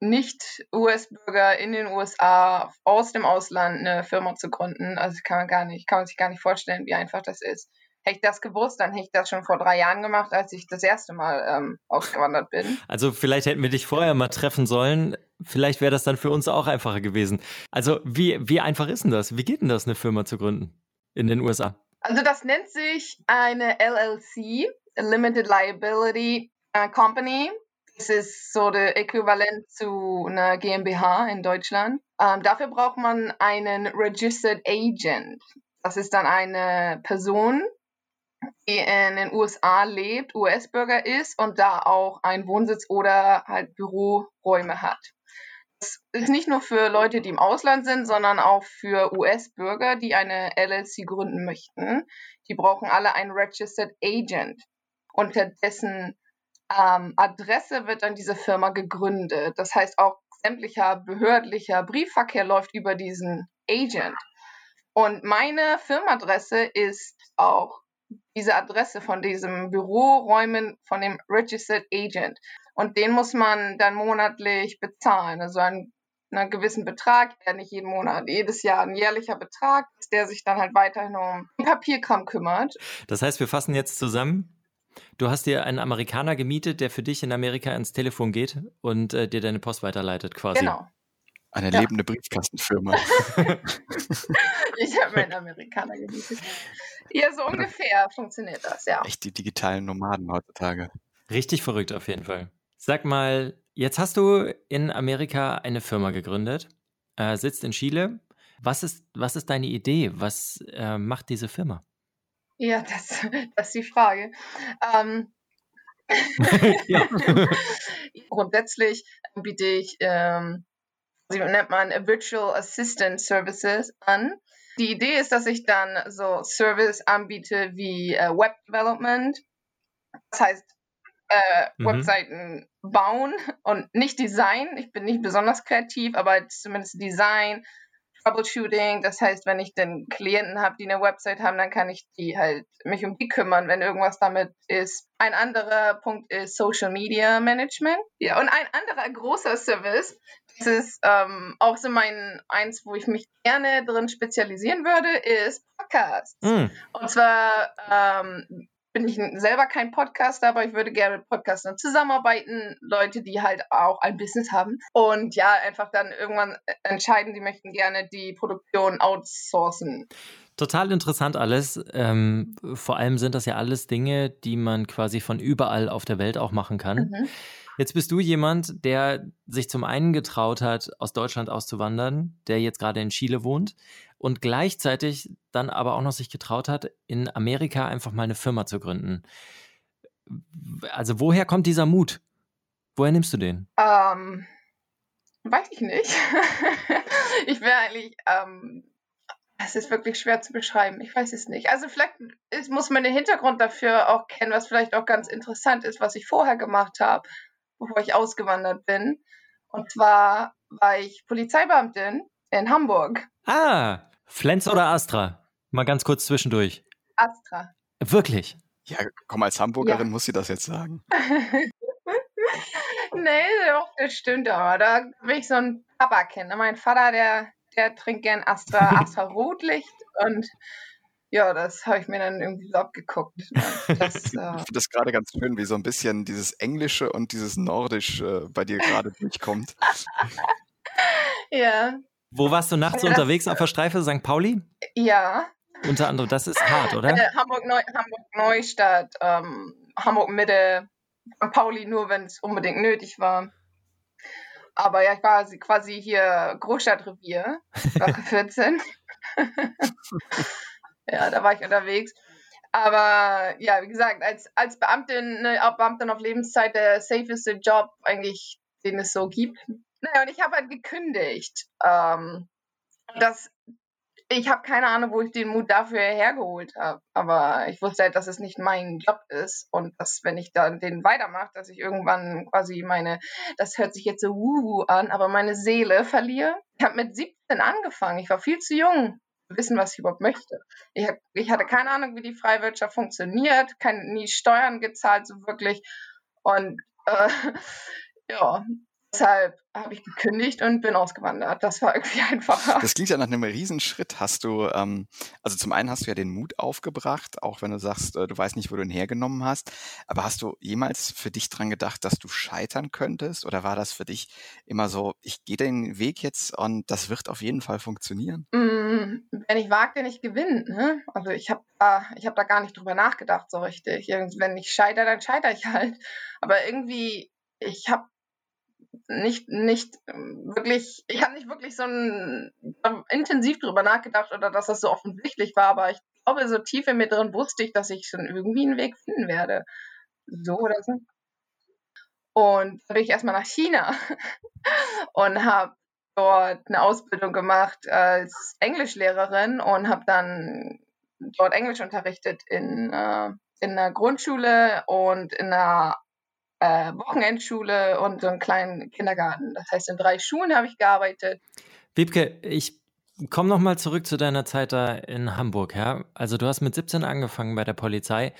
S4: Nicht-US-Bürger in den USA aus dem Ausland eine Firma zu gründen. Also kann man gar nicht, kann man sich gar nicht vorstellen, wie einfach das ist. Hätte ich das gewusst, dann hätte ich das schon vor drei Jahren gemacht, als ich das erste Mal ähm, ausgewandert bin.
S2: Also vielleicht hätten wir dich vorher mal treffen sollen. Vielleicht wäre das dann für uns auch einfacher gewesen. Also wie, wie einfach ist denn das? Wie geht denn das, eine Firma zu gründen in den USA?
S4: Also das nennt sich eine LLC, Limited Liability uh, Company. Das ist so der Äquivalent zu einer GmbH in Deutschland. Ähm, dafür braucht man einen Registered Agent. Das ist dann eine Person, die in den USA lebt, US-Bürger ist und da auch einen Wohnsitz oder halt Büroräume hat. Das ist nicht nur für Leute, die im Ausland sind, sondern auch für US-Bürger, die eine LLC gründen möchten. Die brauchen alle einen Registered Agent. Unter dessen ähm, Adresse wird dann diese Firma gegründet. Das heißt, auch sämtlicher behördlicher Briefverkehr läuft über diesen Agent. Und meine Firmenadresse ist auch diese Adresse von diesem Büroräumen von dem Registered Agent. Und den muss man dann monatlich bezahlen. Also einen, einen gewissen Betrag, ja nicht jeden Monat, jedes Jahr ein jährlicher Betrag, der sich dann halt weiterhin um Papierkram kümmert.
S2: Das heißt, wir fassen jetzt zusammen. Du hast dir einen Amerikaner gemietet, der für dich in Amerika ins Telefon geht und äh, dir deine Post weiterleitet, quasi.
S4: Genau.
S3: Eine ja. lebende Briefkastenfirma.
S4: ich habe einen Amerikaner gemietet. Ja, so ungefähr funktioniert das, ja.
S3: Echt die digitalen Nomaden heutzutage.
S2: Richtig verrückt auf jeden Fall. Sag mal, jetzt hast du in Amerika eine Firma gegründet, äh, sitzt in Chile. Was ist, was ist deine Idee? Was äh, macht diese Firma?
S4: Ja, das, das ist die Frage. Ähm, Grundsätzlich biete ich, ähm, wie nennt man, Virtual Assistant Services an. Die Idee ist, dass ich dann so Service anbiete wie äh, Web Development. Das heißt, äh, mhm. Webseiten bauen und nicht Design. Ich bin nicht besonders kreativ, aber zumindest Design, Troubleshooting. Das heißt, wenn ich den Klienten habe, die eine Website haben, dann kann ich die halt mich um die kümmern, wenn irgendwas damit ist. Ein anderer Punkt ist Social Media Management. Ja, und ein anderer großer Service, das ist ähm, auch so mein eins, wo ich mich gerne drin spezialisieren würde, ist Podcasts. Mm. Und zwar ähm, bin ich selber kein Podcaster, aber ich würde gerne mit Podcastern zusammenarbeiten. Leute, die halt auch ein Business haben. Und ja, einfach dann irgendwann entscheiden, die möchten gerne die Produktion outsourcen.
S2: Total interessant alles. Ähm, vor allem sind das ja alles Dinge, die man quasi von überall auf der Welt auch machen kann. Mhm. Jetzt bist du jemand, der sich zum einen getraut hat, aus Deutschland auszuwandern, der jetzt gerade in Chile wohnt und gleichzeitig dann aber auch noch sich getraut hat, in Amerika einfach mal eine Firma zu gründen. Also woher kommt dieser Mut? Woher nimmst du den?
S4: Ähm, weiß ich nicht. ich wäre eigentlich, ähm, es ist wirklich schwer zu beschreiben. Ich weiß es nicht. Also vielleicht ist, muss man den Hintergrund dafür auch kennen, was vielleicht auch ganz interessant ist, was ich vorher gemacht habe bevor ich ausgewandert bin. Und zwar war ich Polizeibeamtin in Hamburg.
S2: Ah, Flens oder Astra? Mal ganz kurz zwischendurch.
S4: Astra.
S2: Wirklich?
S3: Ja, komm, als Hamburgerin ja. muss sie das jetzt sagen.
S4: nee, das stimmt aber. Da bin ich so ein Papa-Kind. Mein Vater, der, der trinkt gern Astra, Astra Rotlicht und ja, das habe ich mir dann irgendwie so abgeguckt.
S3: Das, äh, ich finde das gerade ganz schön, wie so ein bisschen dieses Englische und dieses Nordisch äh, bei dir gerade durchkommt.
S4: ja.
S2: Wo warst du nachts ja, unterwegs auf der Streife? St. Pauli?
S4: Ja.
S2: Unter anderem, das ist hart, oder?
S4: Äh, Hamburg, Neu Hamburg Neustadt, ähm, Hamburg Mitte, St. Pauli nur, wenn es unbedingt nötig war. Aber ja, ich war quasi hier Großstadtrevier, Wache 14. Ja, da war ich unterwegs. Aber ja, wie gesagt, als, als Beamtin, ne, Beamtin auf Lebenszeit der safeste Job eigentlich, den es so gibt. Naja, und ich habe halt gekündigt. Ähm, das, ich habe keine Ahnung, wo ich den Mut dafür hergeholt habe. Aber ich wusste halt, dass es nicht mein Job ist und dass, wenn ich dann den weitermache, dass ich irgendwann quasi meine, das hört sich jetzt so wuhu an, aber meine Seele verliere. Ich habe mit 17 angefangen. Ich war viel zu jung wissen, was ich überhaupt möchte. Ich, ich hatte keine Ahnung, wie die Freiwirtschaft funktioniert, kein, nie Steuern gezahlt, so wirklich. Und äh, ja, deshalb habe ich gekündigt und bin ausgewandert. Das war irgendwie einfacher.
S3: Das klingt ja nach einem Riesenschritt. Hast du, ähm, also zum einen hast du ja den Mut aufgebracht, auch wenn du sagst, äh, du weißt nicht, wo du ihn hergenommen hast. Aber hast du jemals für dich dran gedacht, dass du scheitern könntest? Oder war das für dich immer so, ich gehe den Weg jetzt und das wird auf jeden Fall funktionieren?
S4: Mm, wenn ich wage, den ich gewinne. Ne? Also ich habe äh, ich hab da gar nicht drüber nachgedacht so richtig. Wenn ich scheitere, dann scheitere ich halt. Aber irgendwie, ich habe nicht, nicht wirklich, ich habe nicht wirklich so ein, intensiv drüber nachgedacht oder dass das so offensichtlich war, aber ich glaube, so tief in mir drin wusste ich, dass ich schon irgendwie einen Weg finden werde. So oder so. Und dann bin ich erstmal nach China und habe dort eine Ausbildung gemacht als Englischlehrerin und habe dann dort Englisch unterrichtet in, äh, in einer Grundschule und in einer äh, Wochenendschule und so einen kleinen Kindergarten. Das heißt, in drei Schulen habe ich gearbeitet.
S2: Wiebke, ich komme nochmal zurück zu deiner Zeit da in Hamburg. Ja? Also du hast mit 17 angefangen bei der Polizei.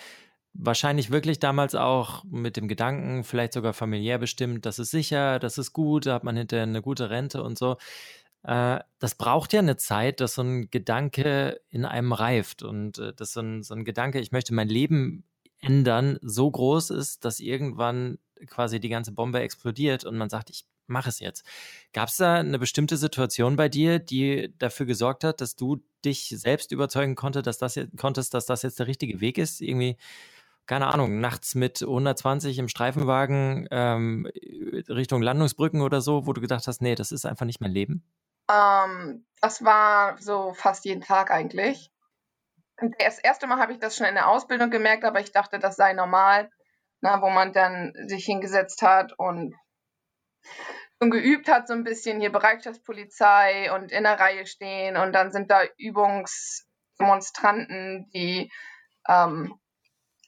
S2: Wahrscheinlich wirklich damals auch mit dem Gedanken, vielleicht sogar familiär bestimmt, das ist sicher, das ist gut, da hat man hinterher eine gute Rente und so. Äh, das braucht ja eine Zeit, dass so ein Gedanke in einem reift und äh, dass so ein, so ein Gedanke, ich möchte mein Leben ändern, so groß ist, dass irgendwann quasi die ganze Bombe explodiert und man sagt, ich mache es jetzt. Gab es da eine bestimmte Situation bei dir, die dafür gesorgt hat, dass du dich selbst überzeugen konnte, dass das jetzt, konntest, dass das jetzt der richtige Weg ist? Irgendwie, keine Ahnung, nachts mit 120 im Streifenwagen ähm, Richtung Landungsbrücken oder so, wo du gedacht hast, nee, das ist einfach nicht mein Leben?
S4: Ähm, das war so fast jeden Tag eigentlich. Das erste Mal habe ich das schon in der Ausbildung gemerkt, aber ich dachte, das sei normal, na, wo man dann sich hingesetzt hat und schon geübt hat, so ein bisschen hier Bereitschaftspolizei und in der Reihe stehen und dann sind da Übungsdemonstranten, die, ähm,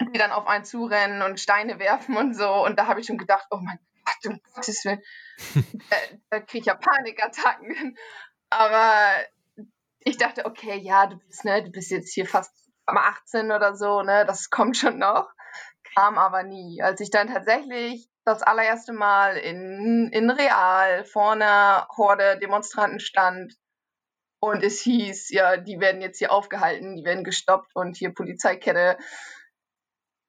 S4: die dann auf einen zurennen und Steine werfen und so. Und da habe ich schon gedacht, oh mein Gott, um Gottes Willen, da, da kriege ich ja Panikattacken. Aber ich dachte, okay, ja, du bist, ne, du bist jetzt hier fast 18 oder so, ne, das kommt schon noch. Kam aber nie. Als ich dann tatsächlich das allererste Mal in, in Real vor einer Horde Demonstranten stand und es hieß, ja, die werden jetzt hier aufgehalten, die werden gestoppt und hier Polizeikette.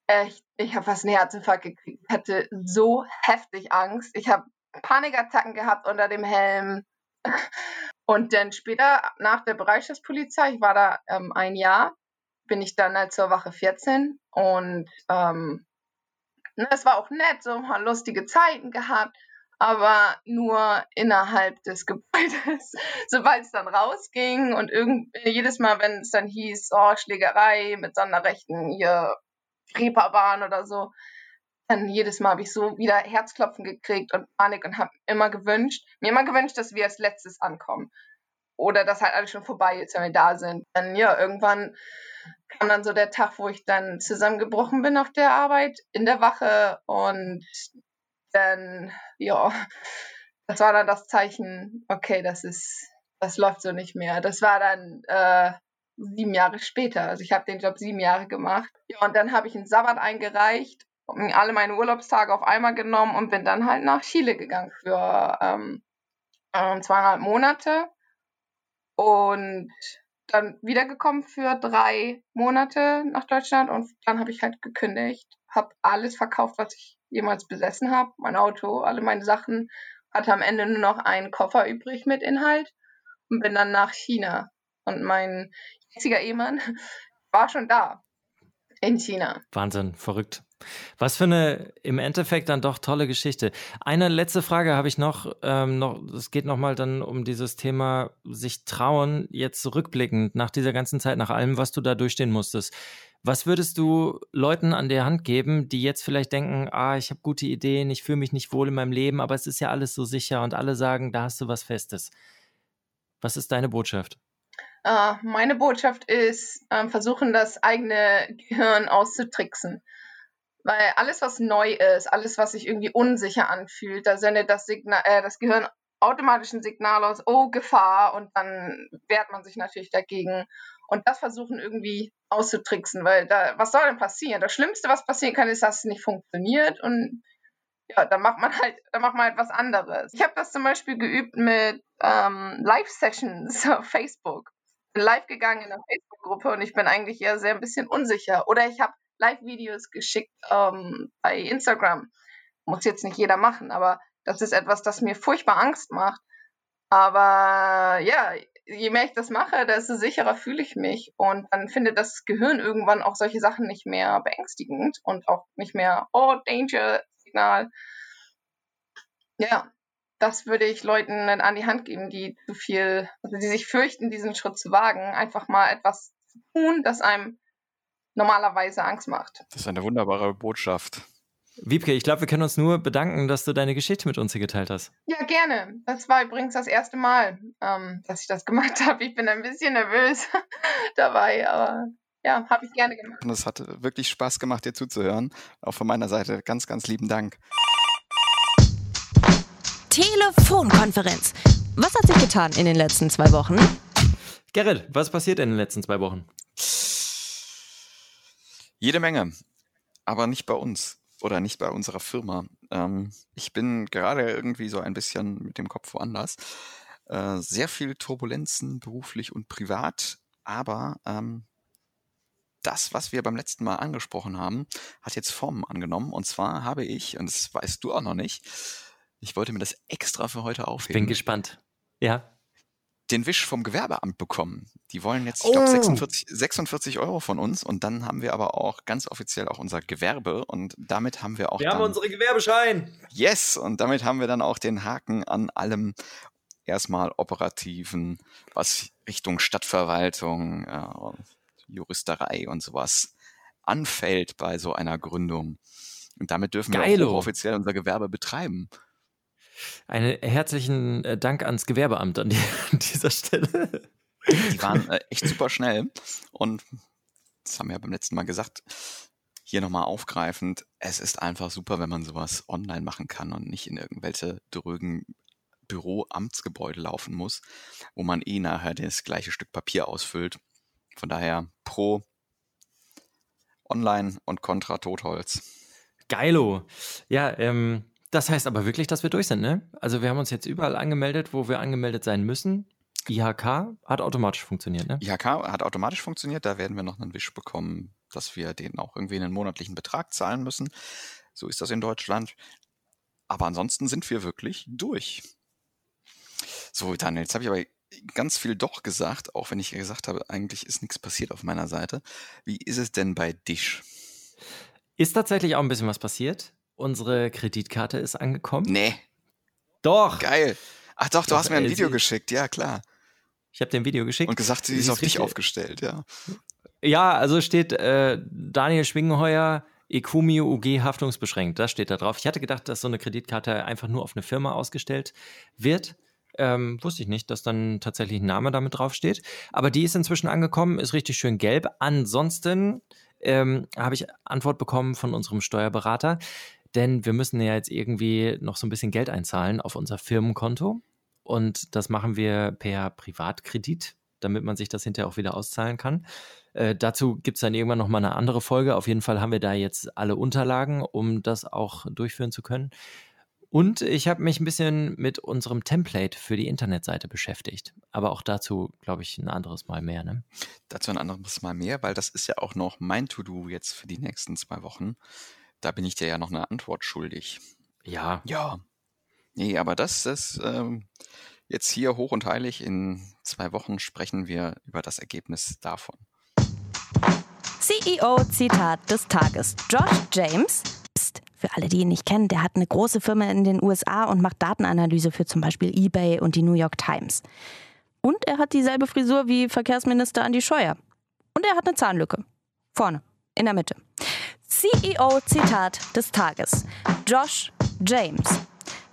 S4: Echt, ich habe fast einen Herzinfarkt gekriegt. Ich hatte so heftig Angst. Ich habe Panikattacken gehabt unter dem Helm. Und dann später, nach der Bereichspolizei, ich war da ähm, ein Jahr, bin ich dann halt zur Wache 14 und ähm, ne, es war auch nett, so mal lustige Zeiten gehabt, aber nur innerhalb des Gebäudes. Sobald es dann rausging und irgend, jedes Mal, wenn es dann hieß, oh, Schlägerei mit Sonderrechten, hier Reeperbahn oder so, dann jedes Mal habe ich so wieder Herzklopfen gekriegt und Panik und habe immer gewünscht, mir immer gewünscht, dass wir als letztes ankommen. Oder dass halt alles schon vorbei ist, wenn wir da sind. Dann ja, irgendwann kam dann so der Tag, wo ich dann zusammengebrochen bin auf der Arbeit in der Wache und dann, ja, das war dann das Zeichen, okay, das ist, das läuft so nicht mehr. Das war dann äh, sieben Jahre später. Also ich habe den Job sieben Jahre gemacht. Ja, und dann habe ich einen Sabbat eingereicht, alle meine Urlaubstage auf einmal genommen und bin dann halt nach Chile gegangen für ähm, ähm, zweieinhalb Monate und dann wiedergekommen für drei Monate nach Deutschland und dann habe ich halt gekündigt, habe alles verkauft, was ich jemals besessen habe, mein Auto, alle meine Sachen, hatte am Ende nur noch einen Koffer übrig mit Inhalt und bin dann nach China. Und mein jetziger Ehemann war schon da in China.
S2: Wahnsinn, verrückt. Was für eine im Endeffekt dann doch tolle Geschichte. Eine letzte Frage habe ich noch. Ähm, noch es geht nochmal dann um dieses Thema sich trauen, jetzt zurückblickend nach dieser ganzen Zeit, nach allem, was du da durchstehen musstest. Was würdest du Leuten an der Hand geben, die jetzt vielleicht denken, ah, ich habe gute Ideen, ich fühle mich nicht wohl in meinem Leben, aber es ist ja alles so sicher und alle sagen, da hast du was Festes. Was ist deine Botschaft?
S4: Uh, meine Botschaft ist, uh, versuchen, das eigene Gehirn auszutricksen. Weil alles, was neu ist, alles, was sich irgendwie unsicher anfühlt, da sendet das, Signal, äh, das Gehirn automatisch ein Signal aus, oh, Gefahr, und dann wehrt man sich natürlich dagegen. Und das versuchen irgendwie auszutricksen, weil da, was soll denn passieren? Das Schlimmste, was passieren kann, ist, dass es nicht funktioniert und ja, dann macht man halt, dann macht man halt was anderes. Ich habe das zum Beispiel geübt mit ähm, Live-Sessions auf Facebook. Bin live gegangen in einer Facebook-Gruppe und ich bin eigentlich eher sehr ein bisschen unsicher. Oder ich habe Live-Videos geschickt ähm, bei Instagram. Muss jetzt nicht jeder machen, aber das ist etwas, das mir furchtbar Angst macht. Aber ja, je mehr ich das mache, desto sicherer fühle ich mich. Und dann findet das Gehirn irgendwann auch solche Sachen nicht mehr beängstigend und auch nicht mehr, oh, Danger-Signal. Ja, das würde ich Leuten an die Hand geben, die zu viel, also die sich fürchten, diesen Schritt zu wagen, einfach mal etwas zu tun, das einem normalerweise Angst macht.
S3: Das ist eine wunderbare Botschaft.
S2: Wiebke, ich glaube, wir können uns nur bedanken, dass du deine Geschichte mit uns hier geteilt hast.
S4: Ja, gerne. Das war übrigens das erste Mal, ähm, dass ich das gemacht habe. Ich bin ein bisschen nervös dabei, aber ja, habe ich gerne gemacht.
S3: Und es hat wirklich Spaß gemacht, dir zuzuhören. Auch von meiner Seite ganz, ganz lieben Dank.
S1: Telefonkonferenz. Was hat sich getan in den letzten zwei Wochen?
S2: Gerrit, was passiert in den letzten zwei Wochen?
S3: Jede Menge, aber nicht bei uns oder nicht bei unserer Firma. Ähm, ich bin gerade irgendwie so ein bisschen mit dem Kopf woanders. Äh, sehr viel Turbulenzen beruflich und privat, aber ähm, das, was wir beim letzten Mal angesprochen haben, hat jetzt Formen angenommen. Und zwar habe ich, und das weißt du auch noch nicht, ich wollte mir das extra für heute aufheben.
S2: Ich bin gespannt. Ja
S3: den Wisch vom Gewerbeamt bekommen. Die wollen jetzt, ich glaube, oh. 46, 46 Euro von uns und dann haben wir aber auch ganz offiziell auch unser Gewerbe und damit haben wir auch.
S2: Wir haben unsere Gewerbeschein.
S3: Yes, und damit haben wir dann auch den Haken an allem erstmal operativen, was Richtung Stadtverwaltung, äh, Juristerei und sowas anfällt bei so einer Gründung. Und damit dürfen Geilo. wir auch offiziell unser Gewerbe betreiben.
S2: Einen herzlichen äh, Dank ans Gewerbeamt an, die, an dieser Stelle.
S3: Die waren äh, echt super schnell und das haben wir ja beim letzten Mal gesagt, hier nochmal aufgreifend, es ist einfach super, wenn man sowas online machen kann und nicht in irgendwelche drögen Büro-Amtsgebäude laufen muss, wo man eh nachher das gleiche Stück Papier ausfüllt. Von daher pro Online und Contra Totholz.
S2: Geilo. Ja, ähm, das heißt aber wirklich, dass wir durch sind, ne? Also wir haben uns jetzt überall angemeldet, wo wir angemeldet sein müssen. IHK hat automatisch funktioniert, ne?
S3: IHK hat automatisch funktioniert. Da werden wir noch einen Wisch bekommen, dass wir denen auch irgendwie einen monatlichen Betrag zahlen müssen. So ist das in Deutschland. Aber ansonsten sind wir wirklich durch. So, Daniel, jetzt habe ich aber ganz viel doch gesagt, auch wenn ich gesagt habe, eigentlich ist nichts passiert auf meiner Seite. Wie ist es denn bei Dish?
S2: Ist tatsächlich auch ein bisschen was passiert. Unsere Kreditkarte ist angekommen.
S3: Nee.
S2: Doch.
S3: Geil. Ach doch, du
S2: Doch,
S3: hast mir ein
S2: ey,
S3: Video geschickt, ja klar.
S2: Ich habe dir ein Video geschickt.
S3: Und gesagt, sie
S2: Sie
S3: ist auf dich aufgestellt, ja.
S2: Ja, also steht äh, Daniel Schwingenheuer, Ecumio UG haftungsbeschränkt. Das steht da drauf. Ich hatte gedacht, dass so eine Kreditkarte einfach nur auf eine Firma ausgestellt wird. Ähm, wusste ich nicht, dass dann tatsächlich ein Name damit draufsteht. Aber die ist inzwischen angekommen, ist richtig schön gelb. Ansonsten ähm, habe ich Antwort bekommen von unserem Steuerberater, denn wir müssen ja jetzt irgendwie noch so ein bisschen Geld einzahlen auf unser Firmenkonto. Und das machen wir per Privatkredit, damit man sich das hinterher auch wieder auszahlen kann. Äh, dazu gibt es dann irgendwann noch mal eine andere Folge. Auf jeden Fall haben wir da jetzt alle Unterlagen, um das auch durchführen zu können. Und ich habe mich ein bisschen mit unserem Template für die Internetseite beschäftigt. Aber auch dazu, glaube ich, ein anderes Mal mehr. Ne?
S3: Dazu ein anderes Mal mehr, weil das ist ja auch noch mein To-Do jetzt für die nächsten zwei Wochen. Da bin ich dir ja noch eine Antwort schuldig.
S2: Ja,
S3: Ja. Nee, aber das ist ähm, jetzt hier hoch und heilig. In zwei Wochen sprechen wir über das Ergebnis davon.
S1: CEO-Zitat des Tages. Josh James, pst, für alle, die ihn nicht kennen, der hat eine große Firma in den USA und macht Datenanalyse für zum Beispiel eBay und die New York Times. Und er hat dieselbe Frisur wie Verkehrsminister Andi Scheuer. Und er hat eine Zahnlücke. Vorne, in der Mitte. CEO-Zitat des Tages. Josh James.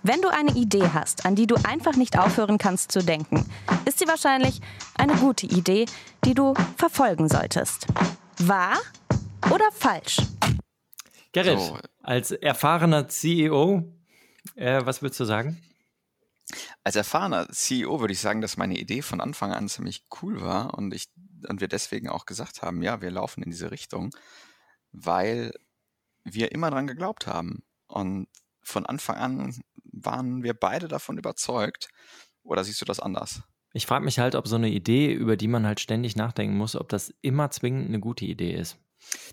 S1: Wenn du eine Idee hast, an die du einfach nicht aufhören kannst zu denken, ist sie wahrscheinlich eine gute Idee, die du verfolgen solltest. Wahr oder falsch?
S2: Gerrit,
S3: So.
S2: als erfahrener CEO, äh, was würdest du sagen?
S3: Als erfahrener CEO würde ich sagen, dass meine Idee von Anfang an ziemlich cool war und ich und wir deswegen auch gesagt haben, ja, wir laufen in diese Richtung, weil wir immer dran geglaubt haben und von Anfang an waren wir beide davon überzeugt. Oder siehst du das anders?
S2: Ich frage mich halt, ob so eine Idee, über die man halt ständig nachdenken muss, ob das immer zwingend eine gute Idee ist.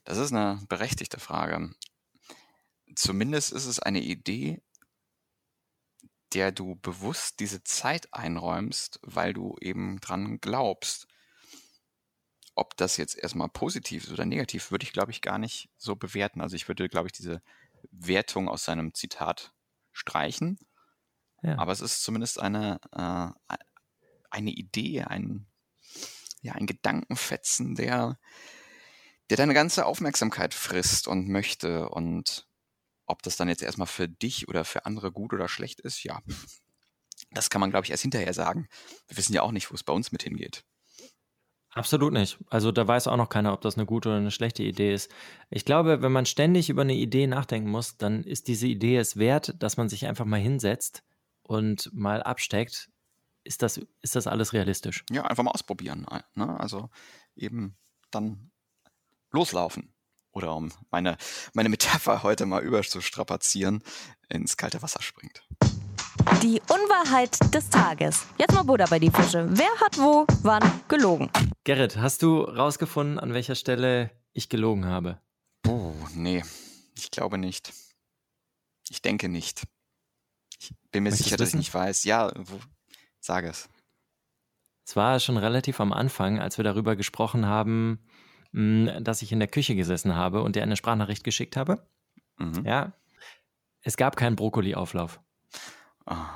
S3: Das ist eine berechtigte Frage. Zumindest ist es eine Idee, der du bewusst diese Zeit einräumst, weil du eben dran glaubst. Ob das jetzt erstmal positiv ist oder negativ, würde ich, glaube ich, gar nicht so bewerten. Also ich würde, glaube ich, diese Wertung aus seinem Zitat streichen.
S2: Ja.
S3: Aber es ist zumindest eine, äh, eine Idee, ein, ja, ein Gedankenfetzen, der, der deine ganze Aufmerksamkeit frisst und möchte. Und ob das dann jetzt erstmal für dich oder für andere gut oder schlecht ist, ja, das kann man, glaube ich, erst hinterher sagen. Wir wissen ja auch nicht, wo es bei uns mit hingeht.
S2: Absolut nicht. Also da weiß auch noch keiner, ob das eine gute oder eine schlechte Idee ist. Ich glaube, wenn man ständig über eine Idee nachdenken muss, dann ist diese Idee es wert, dass man sich einfach mal hinsetzt und mal absteckt. Ist das, ist das alles realistisch?
S3: Ja, einfach mal ausprobieren. Ne? Also eben dann loslaufen. Oder um meine, meine Metapher heute mal überzustrapazieren, ins kalte Wasser springt.
S1: Die Unwahrheit des Tages. Jetzt mal Buddha bei die Fische. Wer hat wo, wann gelogen?
S2: Gerrit, hast du rausgefunden, an welcher Stelle ich gelogen habe?
S3: Puh, nee, ich glaube nicht. Ich denke nicht. Ich bin mir
S2: Möchtest
S3: sicher, dass ich nicht weiß. Ja, wo, sag es.
S2: Es war schon relativ am Anfang, als wir darüber gesprochen haben, mh, dass ich in der Küche gesessen habe und dir eine Sprachnachricht geschickt habe.
S3: Mhm.
S2: Ja. Es gab keinen Brokkoli-Auflauf.
S3: Ah,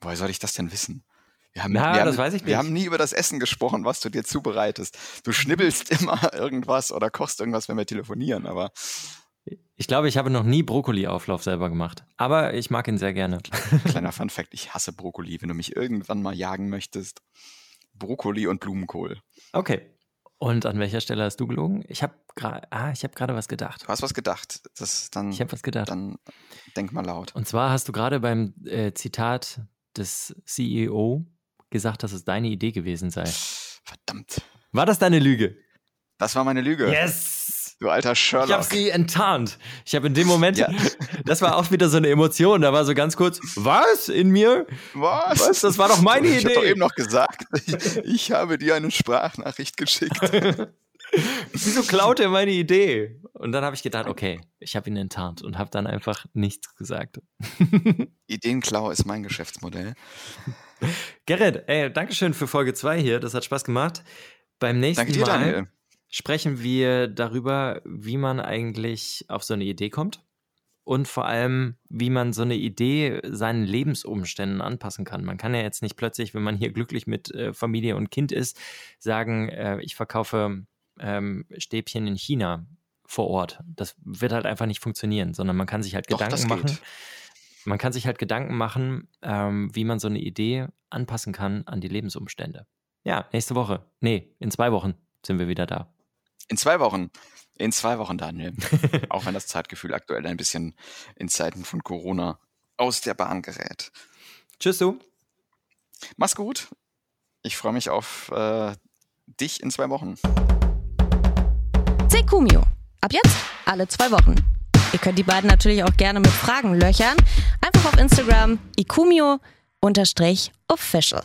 S3: woher soll ich das denn wissen? Wir haben,
S2: Na,
S3: wir
S2: das
S3: haben,
S2: weiß ich
S3: Wir
S2: nicht.
S3: haben nie über das Essen gesprochen, was du dir zubereitest. Du schnibbelst immer irgendwas oder kochst irgendwas, wenn wir telefonieren, aber
S2: Ich glaube, ich habe noch nie Brokkoli-Auflauf selber gemacht. Aber ich mag ihn sehr gerne.
S3: kleiner Fun Fact, ich hasse Brokkoli. Wenn du mich irgendwann mal jagen möchtest, Brokkoli und Blumenkohl.
S2: Okay. Und an welcher Stelle hast du gelogen? Ich habe gerade ah, ich habe gerade was gedacht.
S3: Du hast was gedacht. Das dann,
S2: Ich habe was gedacht.
S3: dann denk mal laut.
S2: Und zwar hast du gerade beim äh, Zitat des CEO gesagt, dass es deine Idee gewesen sei.
S3: Verdammt.
S2: War das deine Lüge?
S3: Das war meine Lüge.
S2: Yes!
S3: Du alter Sherlock.
S2: Ich habe sie enttarnt. Ich habe in dem Moment,
S3: Ja.
S2: das war auch wieder so eine Emotion. Da war so ganz kurz, was in mir?
S3: Was?
S2: Was? Das war doch meine
S3: ich
S2: Idee.
S3: Ich habe doch eben noch gesagt, ich, ich habe dir eine Sprachnachricht geschickt.
S2: Wieso klaut er meine Idee? Und dann habe ich gedacht, okay, ich habe ihn enttarnt und habe dann einfach nichts gesagt.
S3: Ideenklau ist mein Geschäftsmodell.
S2: Gerrit, ey, Dankeschön für Folge 2 hier. Das hat Spaß gemacht. Beim nächsten
S3: Danke dir,
S2: Mal
S3: Daniel.
S2: Sprechen wir darüber, wie man eigentlich auf so eine Idee kommt und vor allem, wie man so eine Idee seinen Lebensumständen anpassen kann. Man kann ja jetzt nicht plötzlich, wenn man hier glücklich mit äh, Familie und Kind ist, sagen, äh, ich verkaufe ähm, Stäbchen in China vor Ort. Das wird halt einfach nicht funktionieren, sondern man kann sich halt
S3: Doch,
S2: Gedanken machen. Man kann sich halt Gedanken machen, ähm, wie man so eine Idee anpassen kann an die Lebensumstände. Ja, nächste Woche. Nee, in zwei Wochen sind wir wieder da.
S3: In zwei Wochen. In zwei Wochen, Daniel. Auch wenn das Zeitgefühl aktuell ein bisschen in Zeiten von Corona aus der Bahn gerät.
S2: Tschüss, du.
S3: Mach's gut. Ich freue mich auf äh, dich in zwei Wochen.
S1: Sekumio. Ab jetzt alle zwei Wochen. Ihr könnt die beiden natürlich auch gerne mit Fragen löchern. Einfach auf Instagram ikumio-official.